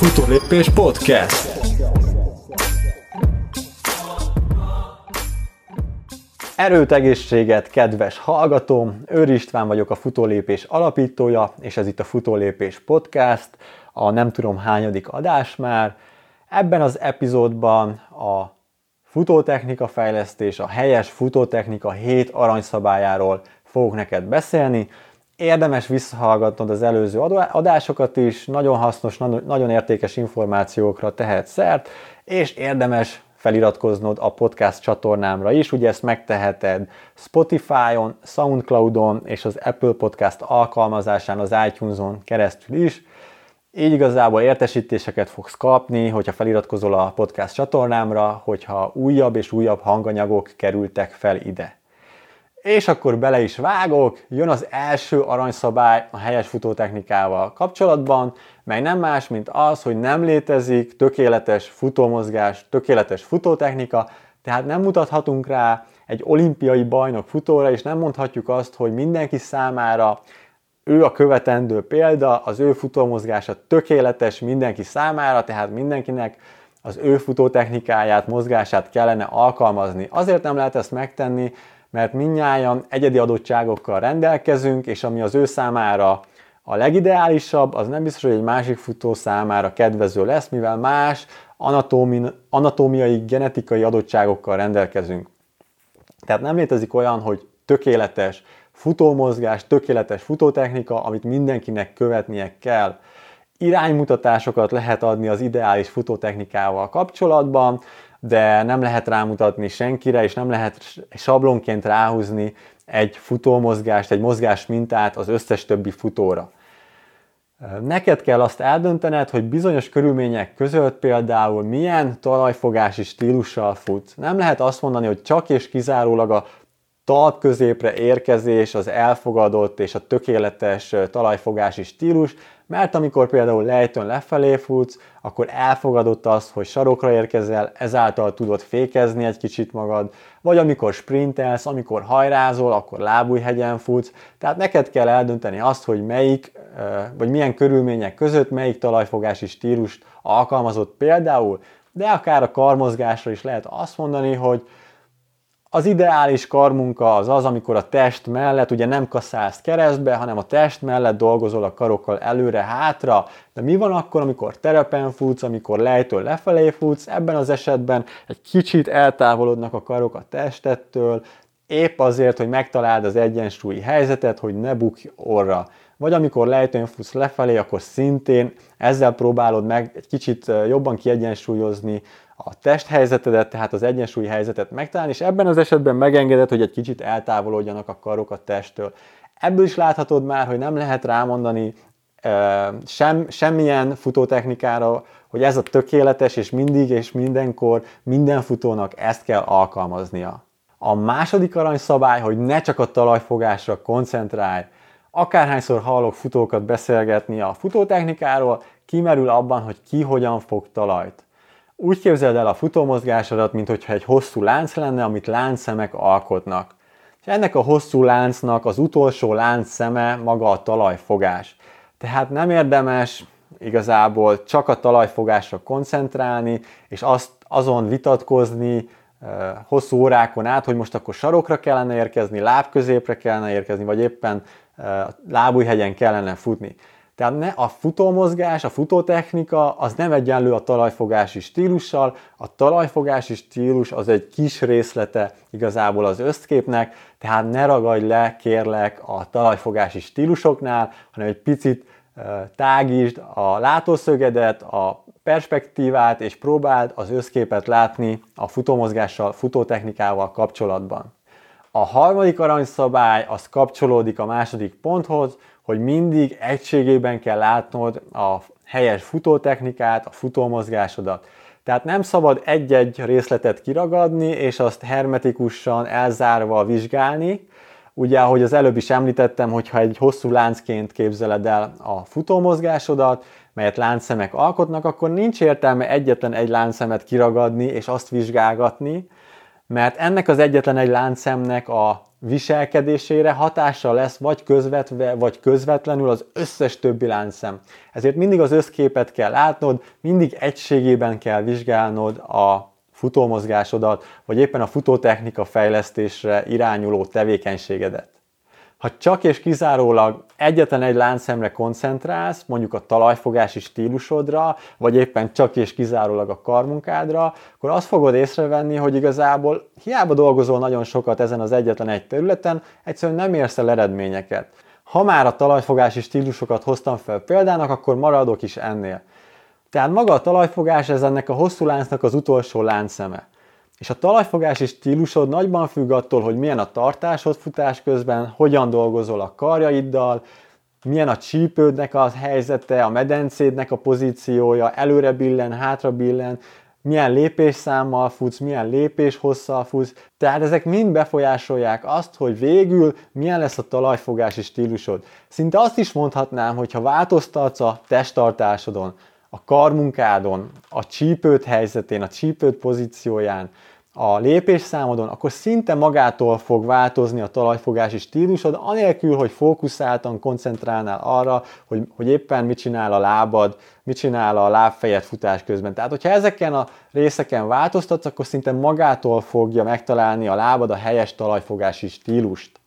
Futólépés Podcast. Erőt, egészséget, kedves hallgatóm! Őr István vagyok a Futólépés alapítója, és ez itt a Futólépés Podcast, a nem tudom hányadik adás már. Ebben az epizódban a futótechnika fejlesztés, a helyes futótechnika 7 aranyszabályáról fogok neked beszélni. Érdemes visszahallgatnod az előző adásokat is, nagyon hasznos, nagyon értékes információkra tehet szert, és érdemes feliratkoznod a podcast csatornámra is, ugye ezt megteheted Spotify-on, Soundcloud-on és az Apple Podcast alkalmazásán, az iTunes-on keresztül is. Így igazából értesítéseket fogsz kapni, hogyha feliratkozol a podcast csatornámra, hogyha újabb és újabb hanganyagok kerültek fel ide. És akkor bele is vágok, jön az első aranyszabály a helyes futótechnikával kapcsolatban, mely nem más, mint az, hogy nem létezik tökéletes futómozgás, tökéletes futótechnika, tehát nem mutathatunk rá egy olimpiai bajnok futóra, és nem mondhatjuk azt, hogy mindenki számára ő a követendő példa, az ő futómozgása tökéletes mindenki számára, tehát mindenkinek az ő futótechnikáját, mozgását kellene alkalmazni. Azért nem lehet ezt megtenni, mert minnyáján egyedi adottságokkal rendelkezünk, és ami az ő számára a legideálisabb, az nem biztos, hogy egy másik futó számára kedvező lesz, mivel más anatómi, anatómiai, genetikai adottságokkal rendelkezünk. Tehát nem létezik olyan, hogy tökéletes futómozgás, tökéletes futótechnika, amit mindenkinek követnie kell. Iránymutatásokat lehet adni az ideális futótechnikával kapcsolatban, de nem lehet rámutatni senkire, és nem lehet sablonként ráhúzni egy futómozgást, egy mozgás mintát az összes többi futóra. Neked kell azt eldöntened, hogy bizonyos körülmények között például milyen talajfogási stílussal futsz. Nem lehet azt mondani, hogy csak és kizárólag a talp középre érkezés az elfogadott és a tökéletes talajfogási stílus, mert amikor például lejtőn lefelé futsz, akkor elfogadott az, hogy sarokra érkezel, ezáltal tudod fékezni egy kicsit magad, vagy amikor sprintelsz, amikor hajrázol, akkor lábújhegyen futsz, tehát neked kell eldönteni azt, hogy melyik, vagy milyen körülmények között melyik talajfogási stílust alkalmazott például, de akár a karmozgásra is lehet azt mondani, hogy az ideális karmunka az az, amikor a test mellett ugye nem kaszálsz keresztbe, hanem a test mellett dolgozol a karokkal előre-hátra. De mi van akkor, amikor terepen futsz, amikor lejtől lefelé futsz? Ebben az esetben egy kicsit eltávolodnak a karok a testettől, épp azért, hogy megtaláld az egyensúlyi helyzetet, hogy ne bukj orra. Vagy amikor lejtőn futsz lefelé, akkor szintén ezzel próbálod meg egy kicsit jobban kiegyensúlyozni a testhelyzetedet, tehát az egyensúlyi helyzetet megtalálni, és ebben az esetben megengeded, hogy egy kicsit eltávolodjanak a karok a testtől. Ebből is láthatod már, hogy nem lehet rámondani sem, semmilyen futótechnikára, hogy ez a tökéletes, és mindig és mindenkor minden futónak ezt kell alkalmaznia. A második aranyszabály, hogy ne csak a talajfogásra koncentrálj. Akárhányszor hallok futókat beszélgetni a futótechnikáról, kimerül abban, hogy ki hogyan fog talajt. Úgy képzeld el a futómozgásodat, mintha egy hosszú lánc lenne, amit láncszemek alkotnak. És ennek a hosszú láncnak az utolsó láncszeme maga a talajfogás. Tehát nem érdemes igazából csak a talajfogásra koncentrálni, és azt azon vitatkozni hosszú órákon át, hogy most akkor sarokra kellene érkezni, lábközépre kellene érkezni, vagy éppen lábújhegyen kellene futni. Tehát ne, a futómozgás, a futótechnika az nem egyenlő a talajfogási stílussal, a talajfogási stílus az egy kis részlete igazából az összképnek, tehát ne ragadj le, kérlek, a talajfogási stílusoknál, hanem egy picit tágítsd a látószögedet, a perspektívát, és próbáld az összképet látni a futómozgással, futótechnikával kapcsolatban. A harmadik aranyszabály az kapcsolódik a második ponthoz, hogy mindig egységében kell látnod a helyes futótechnikát, a futómozgásodat. Tehát nem szabad egy-egy részletet kiragadni, és azt hermetikusan elzárva vizsgálni. Ugye, ahogy az előbb is említettem, hogyha egy hosszú láncként képzeled el a futómozgásodat, melyet láncszemek alkotnak, akkor nincs értelme egyetlen egy láncszemet kiragadni és azt vizsgálgatni, mert ennek az egyetlen egy láncszemnek a viselkedésére hatással lesz vagy közvetve, vagy közvetlenül az összes többi láncszem. Ezért mindig az összképet kell látnod, mindig egységében kell vizsgálnod a futómozgásodat, vagy éppen a futótechnika fejlesztésre irányuló tevékenységedet. Ha csak és kizárólag egyetlen egy láncszemre koncentrálsz, mondjuk a talajfogási stílusodra, vagy éppen csak és kizárólag a karmunkádra, akkor azt fogod észrevenni, hogy igazából hiába dolgozol nagyon sokat ezen az egyetlen egy területen, egyszerűen nem érsz el eredményeket. Ha már a talajfogási stílusokat hoztam fel példának, akkor maradok is ennél. Tehát maga a talajfogás ez ennek a hosszú láncnak az utolsó láncszeme. És a talajfogási stílusod nagyban függ attól, hogy milyen a tartásod futás közben, hogyan dolgozol a karjaiddal, milyen a csípődnek a helyzete, a medencédnek a pozíciója, előre billen, hátra billen, milyen lépésszámmal futsz, milyen lépéshosszal futsz. Tehát ezek mind befolyásolják azt, hogy végül milyen lesz a talajfogási stílusod. Szinte azt is mondhatnám, hogy ha változtatsz a testtartásodon, a karmunkádon, a csípőt helyzetén, a csípőt pozícióján, a lépésszámodon, akkor szinte magától fog változni a talajfogási stílusod, anélkül, hogy fókuszáltan koncentrálnál arra, hogy, hogy éppen mit csinál a lábad, mit csinál a lábfejed futás közben. Tehát, hogyha ezeken a részeken változtatsz, akkor szinte magától fogja megtalálni a lábad a helyes talajfogási stílust.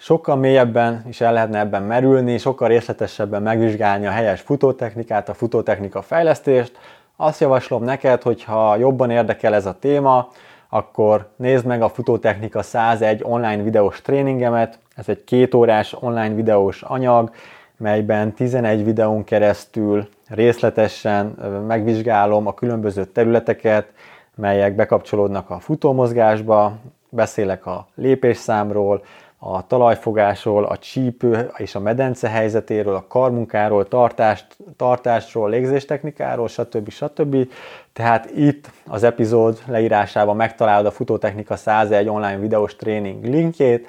Sokkal mélyebben is el lehetne ebben merülni, sokkal részletesebben megvizsgálni a helyes futótechnikát, a futótechnika fejlesztést. Azt javaslom neked, hogy ha jobban érdekel ez a téma, akkor nézd meg a Futótechnika 101 online videós tréningemet. Ez egy két órás online videós anyag, melyben 11 videón keresztül részletesen megvizsgálom a különböző területeket, melyek bekapcsolódnak a futómozgásba, beszélek a lépésszámról, a talajfogásról, a csípő és a medence helyzetéről, a karmunkáról, tartást, tartásról, légzéstechnikáról, stb. stb. Tehát itt az epizód leírásában megtalálod a Futótechnika 101 online videós tréning linkjét.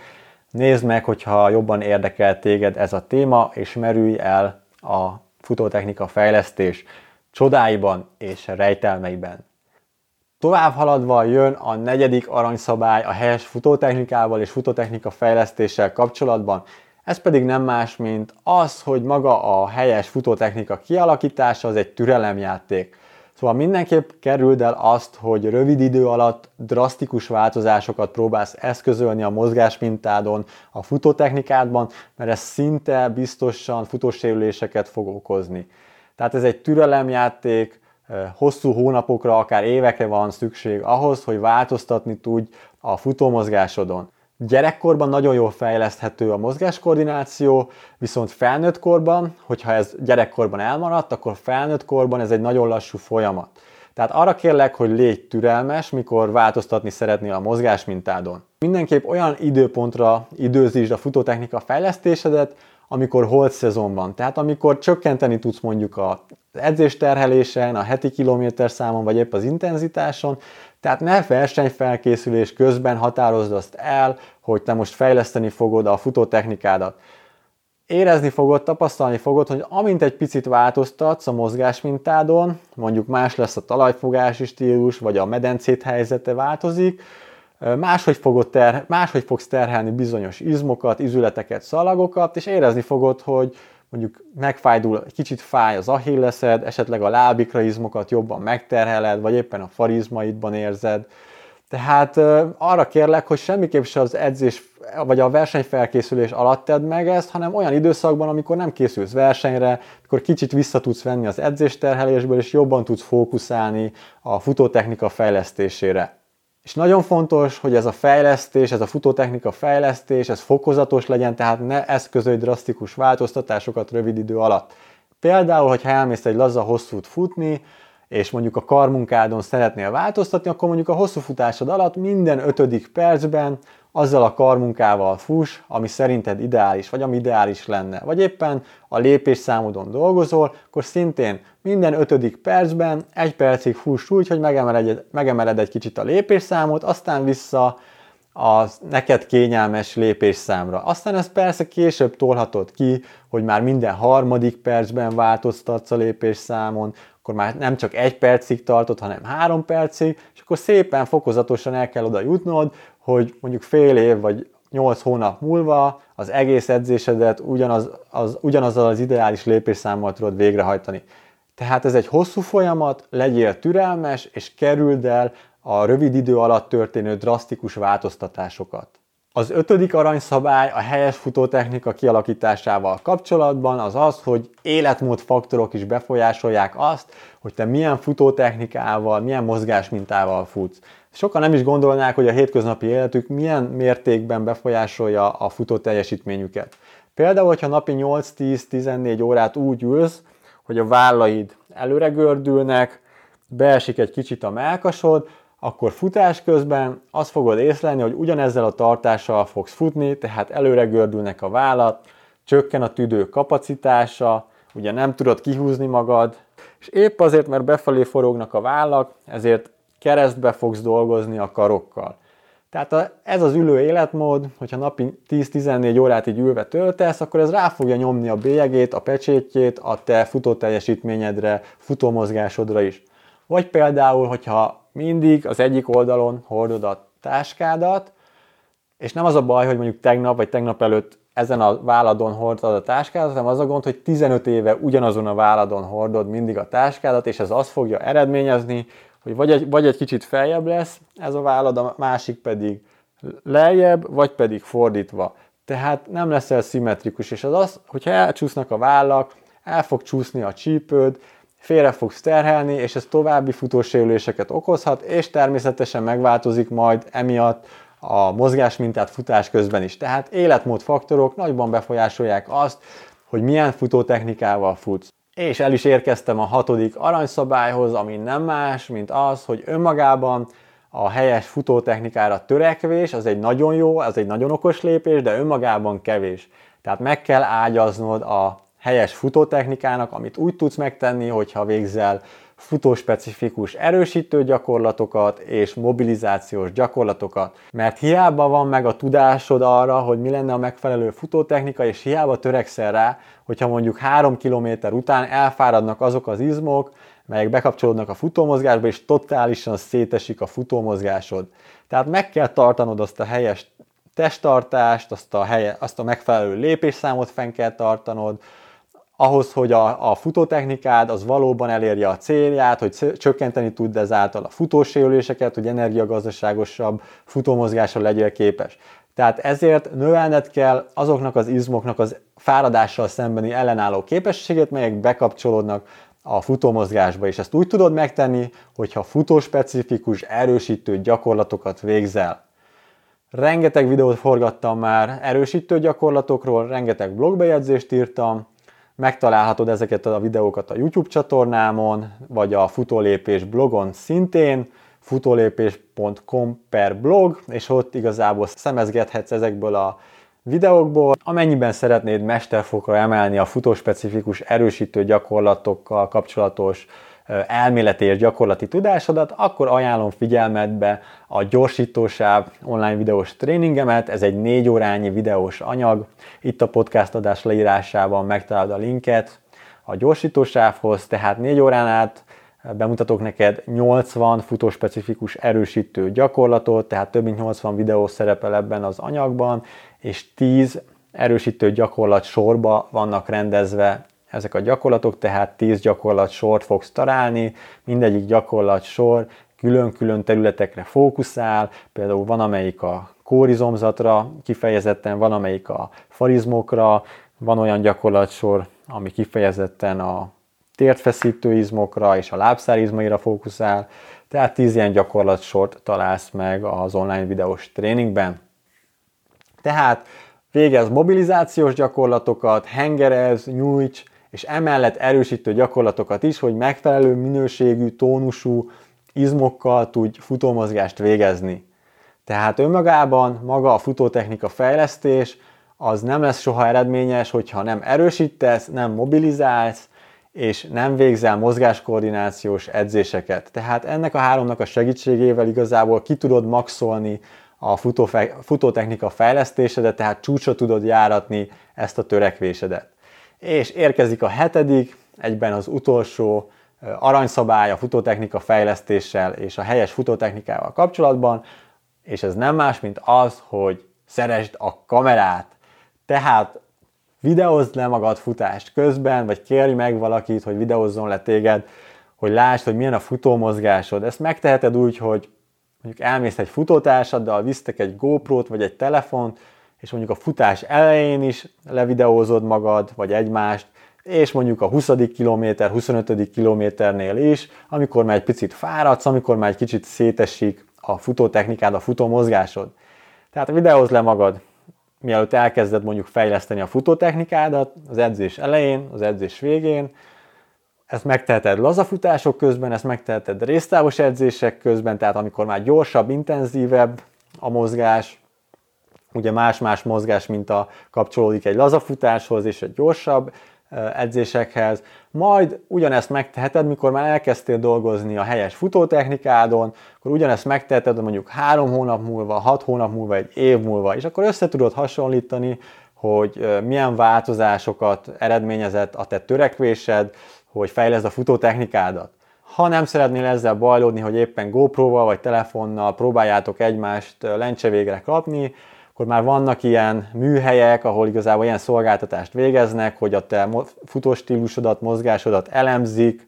Nézd meg, hogyha jobban érdekel téged ez a téma, és merülj el a futótechnika fejlesztés csodáiban és rejtelmeiben. Tovább haladva jön a negyedik aranyszabály a helyes futótechnikával és futótechnika fejlesztéssel kapcsolatban, ez pedig nem más, mint az, hogy maga a helyes futótechnika kialakítása az egy türelemjáték. Szóval mindenképp kerüld el azt, hogy rövid idő alatt drasztikus változásokat próbálsz eszközölni a mozgásmintádon, a futótechnikádban, mert ez szinte biztosan futósérüléseket fog okozni. Tehát ez egy türelemjáték, hosszú hónapokra, akár évekre van szükség ahhoz, hogy változtatni tudj a futómozgásodon. Gyerekkorban nagyon jól fejleszthető a mozgáskoordináció, viszont felnőtt korban, hogyha ez gyerekkorban elmaradt, akkor felnőtt korban ez egy nagyon lassú folyamat. Tehát arra kérlek, hogy légy türelmes, mikor változtatni szeretnél a mozgásmintádon. Mindenképp olyan időpontra időzítsd a futótechnika fejlesztésedet, amikor holt szezonban. Tehát amikor csökkenteni tudsz mondjuk a edzésterhelésen, a heti kilométer számon, vagy épp az intenzitáson, tehát ne versenyfelkészülés közben határozd azt el, hogy te most fejleszteni fogod a futótechnikádat. Érezni fogod, tapasztalni fogod, hogy amint egy picit változtatsz a mozgásmintádon, mondjuk más lesz a talajfogási stílus, vagy a medencét helyzete változik, máshogy, fogod ter, máshogy fogsz terhelni bizonyos izmokat, izületeket, szalagokat, és érezni fogod, hogy mondjuk megfájdul, egy kicsit fáj az ahilleszed, esetleg a lábikra izmokat jobban megterheled, vagy éppen a farizmaidban érzed. Tehát arra kérlek, hogy semmiképp se az edzés vagy a versenyfelkészülés alatt tedd meg ezt, hanem olyan időszakban, amikor nem készülsz versenyre, amikor kicsit vissza tudsz venni az edzésterhelésből, és jobban tudsz fókuszálni a futótechnika fejlesztésére. És nagyon fontos, hogy ez a fejlesztés, ez a futótechnika fejlesztés, ez fokozatos legyen, tehát ne eszközölj drasztikus változtatásokat rövid idő alatt. Például, hogyha elmész egy laza hosszút futni, és mondjuk a karmunkádon szeretnél változtatni, akkor mondjuk a hosszú futásod alatt minden ötödik percben azzal a karmunkával fuss, ami szerinted ideális, vagy ami ideális lenne. Vagy éppen a lépésszámodon dolgozol, akkor szintén minden ötödik percben egy percig fuss úgy, hogy megemeled, megemeled egy kicsit a lépésszámot, aztán vissza a neked kényelmes lépésszámra. Aztán ezt persze később tolhatod ki, hogy már minden harmadik percben változtatsz a lépésszámon, akkor már nem csak egy percig tartod, hanem három percig, és akkor szépen fokozatosan el kell oda jutnod, hogy mondjuk fél év vagy 8 hónap múlva az egész edzésedet ugyanaz, az, ugyanazzal az ideális lépésszámmal tudod végrehajtani. Tehát ez egy hosszú folyamat, legyél türelmes, és kerüld el a rövid idő alatt történő drasztikus változtatásokat. Az ötödik aranyszabály a helyes futótechnika kialakításával kapcsolatban az az, hogy életmódfaktorok is befolyásolják azt, hogy te milyen futótechnikával, milyen mozgásmintával futsz. Sokan nem is gondolnák, hogy a hétköznapi életük milyen mértékben befolyásolja a futó teljesítményüket. Például, hogyha napi 8-10-14 órát úgy ülsz, hogy a vállaid előre gördülnek, beesik egy kicsit a melkasod, akkor futás közben azt fogod észlelni, hogy ugyanezzel a tartással fogsz futni, tehát előre gördülnek a vállat, csökken a tüdő kapacitása, ugye nem tudod kihúzni magad, és épp azért, mert befelé forognak a vállak, ezért keresztbe fogsz dolgozni a karokkal. Tehát ez az ülő életmód, hogyha napi 10-14 órát így ülve töltesz, akkor ez rá fogja nyomni a bélyegét, a pecsétjét a te futó teljesítményedre, futómozgásodra is. Vagy például, hogyha mindig az egyik oldalon hordod a táskádat, és nem az a baj, hogy mondjuk tegnap vagy tegnap előtt ezen a váladon hordod a táskádat, hanem az a gond, hogy 15 éve ugyanazon a váladon hordod mindig a táskádat, és ez azt fogja eredményezni, hogy vagy egy, vagy egy kicsit feljebb lesz ez a vállad, a másik pedig lejjebb, vagy pedig fordítva. Tehát nem leszel szimmetrikus, és az az, hogyha elcsúsznak a vállak, el fog csúszni a csípőd, félre fogsz terhelni, és ez további futósérüléseket okozhat, és természetesen megváltozik majd emiatt a mozgásmintát futás közben is. Tehát életmódfaktorok nagyban befolyásolják azt, hogy milyen futótechnikával futsz. És el is érkeztem a hatodik aranyszabályhoz, ami nem más, mint az, hogy önmagában a helyes futótechnikára törekvés, az egy nagyon jó, az egy nagyon okos lépés, de önmagában kevés. Tehát meg kell ágyaznod a helyes futótechnikának, amit úgy tudsz megtenni, hogyha végzel futóspecifikus erősítő gyakorlatokat és mobilizációs gyakorlatokat. Mert hiába van meg a tudásod arra, hogy mi lenne a megfelelő futótechnika, és hiába törekszel rá, hogyha mondjuk 3 km után elfáradnak azok az izmok, melyek bekapcsolódnak a futómozgásba, és totálisan szétesik a futómozgásod. Tehát meg kell tartanod azt a helyes testtartást, azt a, helye, azt a megfelelő lépésszámot fenn kell tartanod, ahhoz, hogy a, a futótechnikád az valóban elérje a célját, hogy csökkenteni tud ezáltal a futósérüléseket, hogy energiagazdaságosabb futómozgásra legyél képes. Tehát ezért növelned kell azoknak az izmoknak az fáradással szembeni ellenálló képességét, melyek bekapcsolódnak a futómozgásba, és ezt úgy tudod megtenni, hogyha futóspecifikus, erősítő gyakorlatokat végzel. Rengeteg videót forgattam már erősítő gyakorlatokról, rengeteg blogbejegyzést írtam, Megtalálhatod ezeket a videókat a YouTube csatornámon, vagy a futólépés blogon szintén, futólépés.com per blog, és ott igazából szemezgethetsz ezekből a videókból. Amennyiben szeretnéd mesterfokra emelni a futóspecifikus erősítő gyakorlatokkal kapcsolatos elméleti és gyakorlati tudásodat, akkor ajánlom figyelmetbe a gyorsítósáv online videós tréningemet, ez egy négy órányi videós anyag, itt a podcast adás leírásában megtalálod a linket a gyorsítósávhoz, tehát négy órán át bemutatok neked 80 futóspecifikus erősítő gyakorlatot, tehát több mint 80 videó szerepel ebben az anyagban, és 10 erősítő gyakorlat sorba vannak rendezve ezek a gyakorlatok, tehát 10 gyakorlat sort fogsz találni, mindegyik gyakorlat sor külön-külön területekre fókuszál, például van amelyik a kórizomzatra kifejezetten, van amelyik a farizmokra, van olyan gyakorlatsor, ami kifejezetten a tértfeszítő izmokra és a lábszárizmaira fókuszál, tehát 10 ilyen gyakorlatsort találsz meg az online videós tréningben. Tehát végez mobilizációs gyakorlatokat, hengerez, nyújts, és emellett erősítő gyakorlatokat is, hogy megfelelő minőségű, tónusú izmokkal tudj futómozgást végezni. Tehát önmagában maga a futótechnika fejlesztés az nem lesz soha eredményes, hogyha nem erősítesz, nem mobilizálsz, és nem végzel mozgáskoordinációs edzéseket. Tehát ennek a háromnak a segítségével igazából ki tudod maxolni a futófe- futótechnika fejlesztésedet, tehát csúcsra tudod járatni ezt a törekvésedet. És érkezik a hetedik, egyben az utolsó aranyszabály a futótechnika fejlesztéssel és a helyes futótechnikával kapcsolatban, és ez nem más, mint az, hogy szeresd a kamerát. Tehát videózd le magad futást közben, vagy kérj meg valakit, hogy videózzon le téged, hogy lásd, hogy milyen a futómozgásod. Ezt megteheted úgy, hogy mondjuk elmész egy futótársaddal, visztek egy GoPro-t vagy egy telefont, és mondjuk a futás elején is levideózod magad, vagy egymást, és mondjuk a 20. kilométer, 25. kilométernél is, amikor már egy picit fáradsz, amikor már egy kicsit szétesik a futótechnikád, a futómozgásod. Tehát videóz le magad, mielőtt elkezded mondjuk fejleszteni a futótechnikádat az edzés elején, az edzés végén, ezt megteheted lazafutások közben, ezt megteheted résztávos edzések közben, tehát amikor már gyorsabb, intenzívebb a mozgás, ugye más-más mozgás, mint a kapcsolódik egy lazafutáshoz és egy gyorsabb edzésekhez, majd ugyanezt megteheted, mikor már elkezdtél dolgozni a helyes futótechnikádon, akkor ugyanezt megteheted mondjuk három hónap múlva, hat hónap múlva, egy év múlva, és akkor össze tudod hasonlítani, hogy milyen változásokat eredményezett a te törekvésed, hogy fejleszd a futótechnikádat. Ha nem szeretnél ezzel bajlódni, hogy éppen GoPro-val vagy telefonnal próbáljátok egymást lencse végre kapni, akkor már vannak ilyen műhelyek, ahol igazából ilyen szolgáltatást végeznek, hogy a te futóstílusodat, mozgásodat elemzik,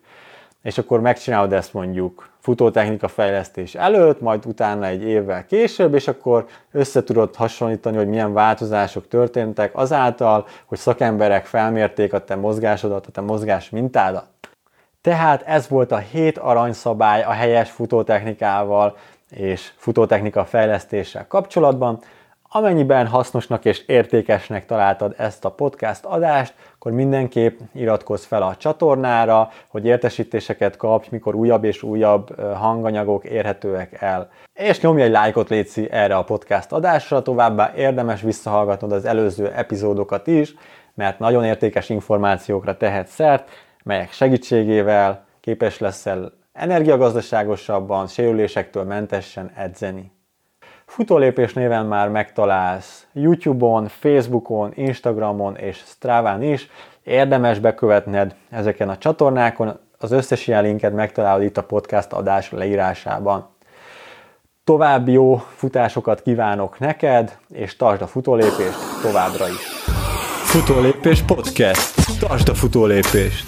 és akkor megcsinálod ezt mondjuk futótechnika fejlesztés előtt, majd utána egy évvel később, és akkor össze tudod hasonlítani, hogy milyen változások történtek azáltal, hogy szakemberek felmérték a te mozgásodat, a te mozgás mintádat. Tehát ez volt a hét aranyszabály a helyes futótechnikával és futótechnika fejlesztéssel kapcsolatban. Amennyiben hasznosnak és értékesnek találtad ezt a podcast adást, akkor mindenképp iratkozz fel a csatornára, hogy értesítéseket kapj, mikor újabb és újabb hanganyagok érhetőek el. És nyomj egy lájkot létszi erre a podcast adásra, továbbá érdemes visszahallgatnod az előző epizódokat is, mert nagyon értékes információkra tehet szert, melyek segítségével képes leszel energiagazdaságosabban, sérülésektől mentesen edzeni. Futólépés néven már megtalálsz YouTube-on, Facebookon, Instagramon és Stráván is. Érdemes bekövetned ezeken a csatornákon, az összes ilyen linket megtalálod itt a podcast adás leírásában. További jó futásokat kívánok neked, és tartsd a futólépést továbbra is. Futólépés podcast. Tartsd a futólépést!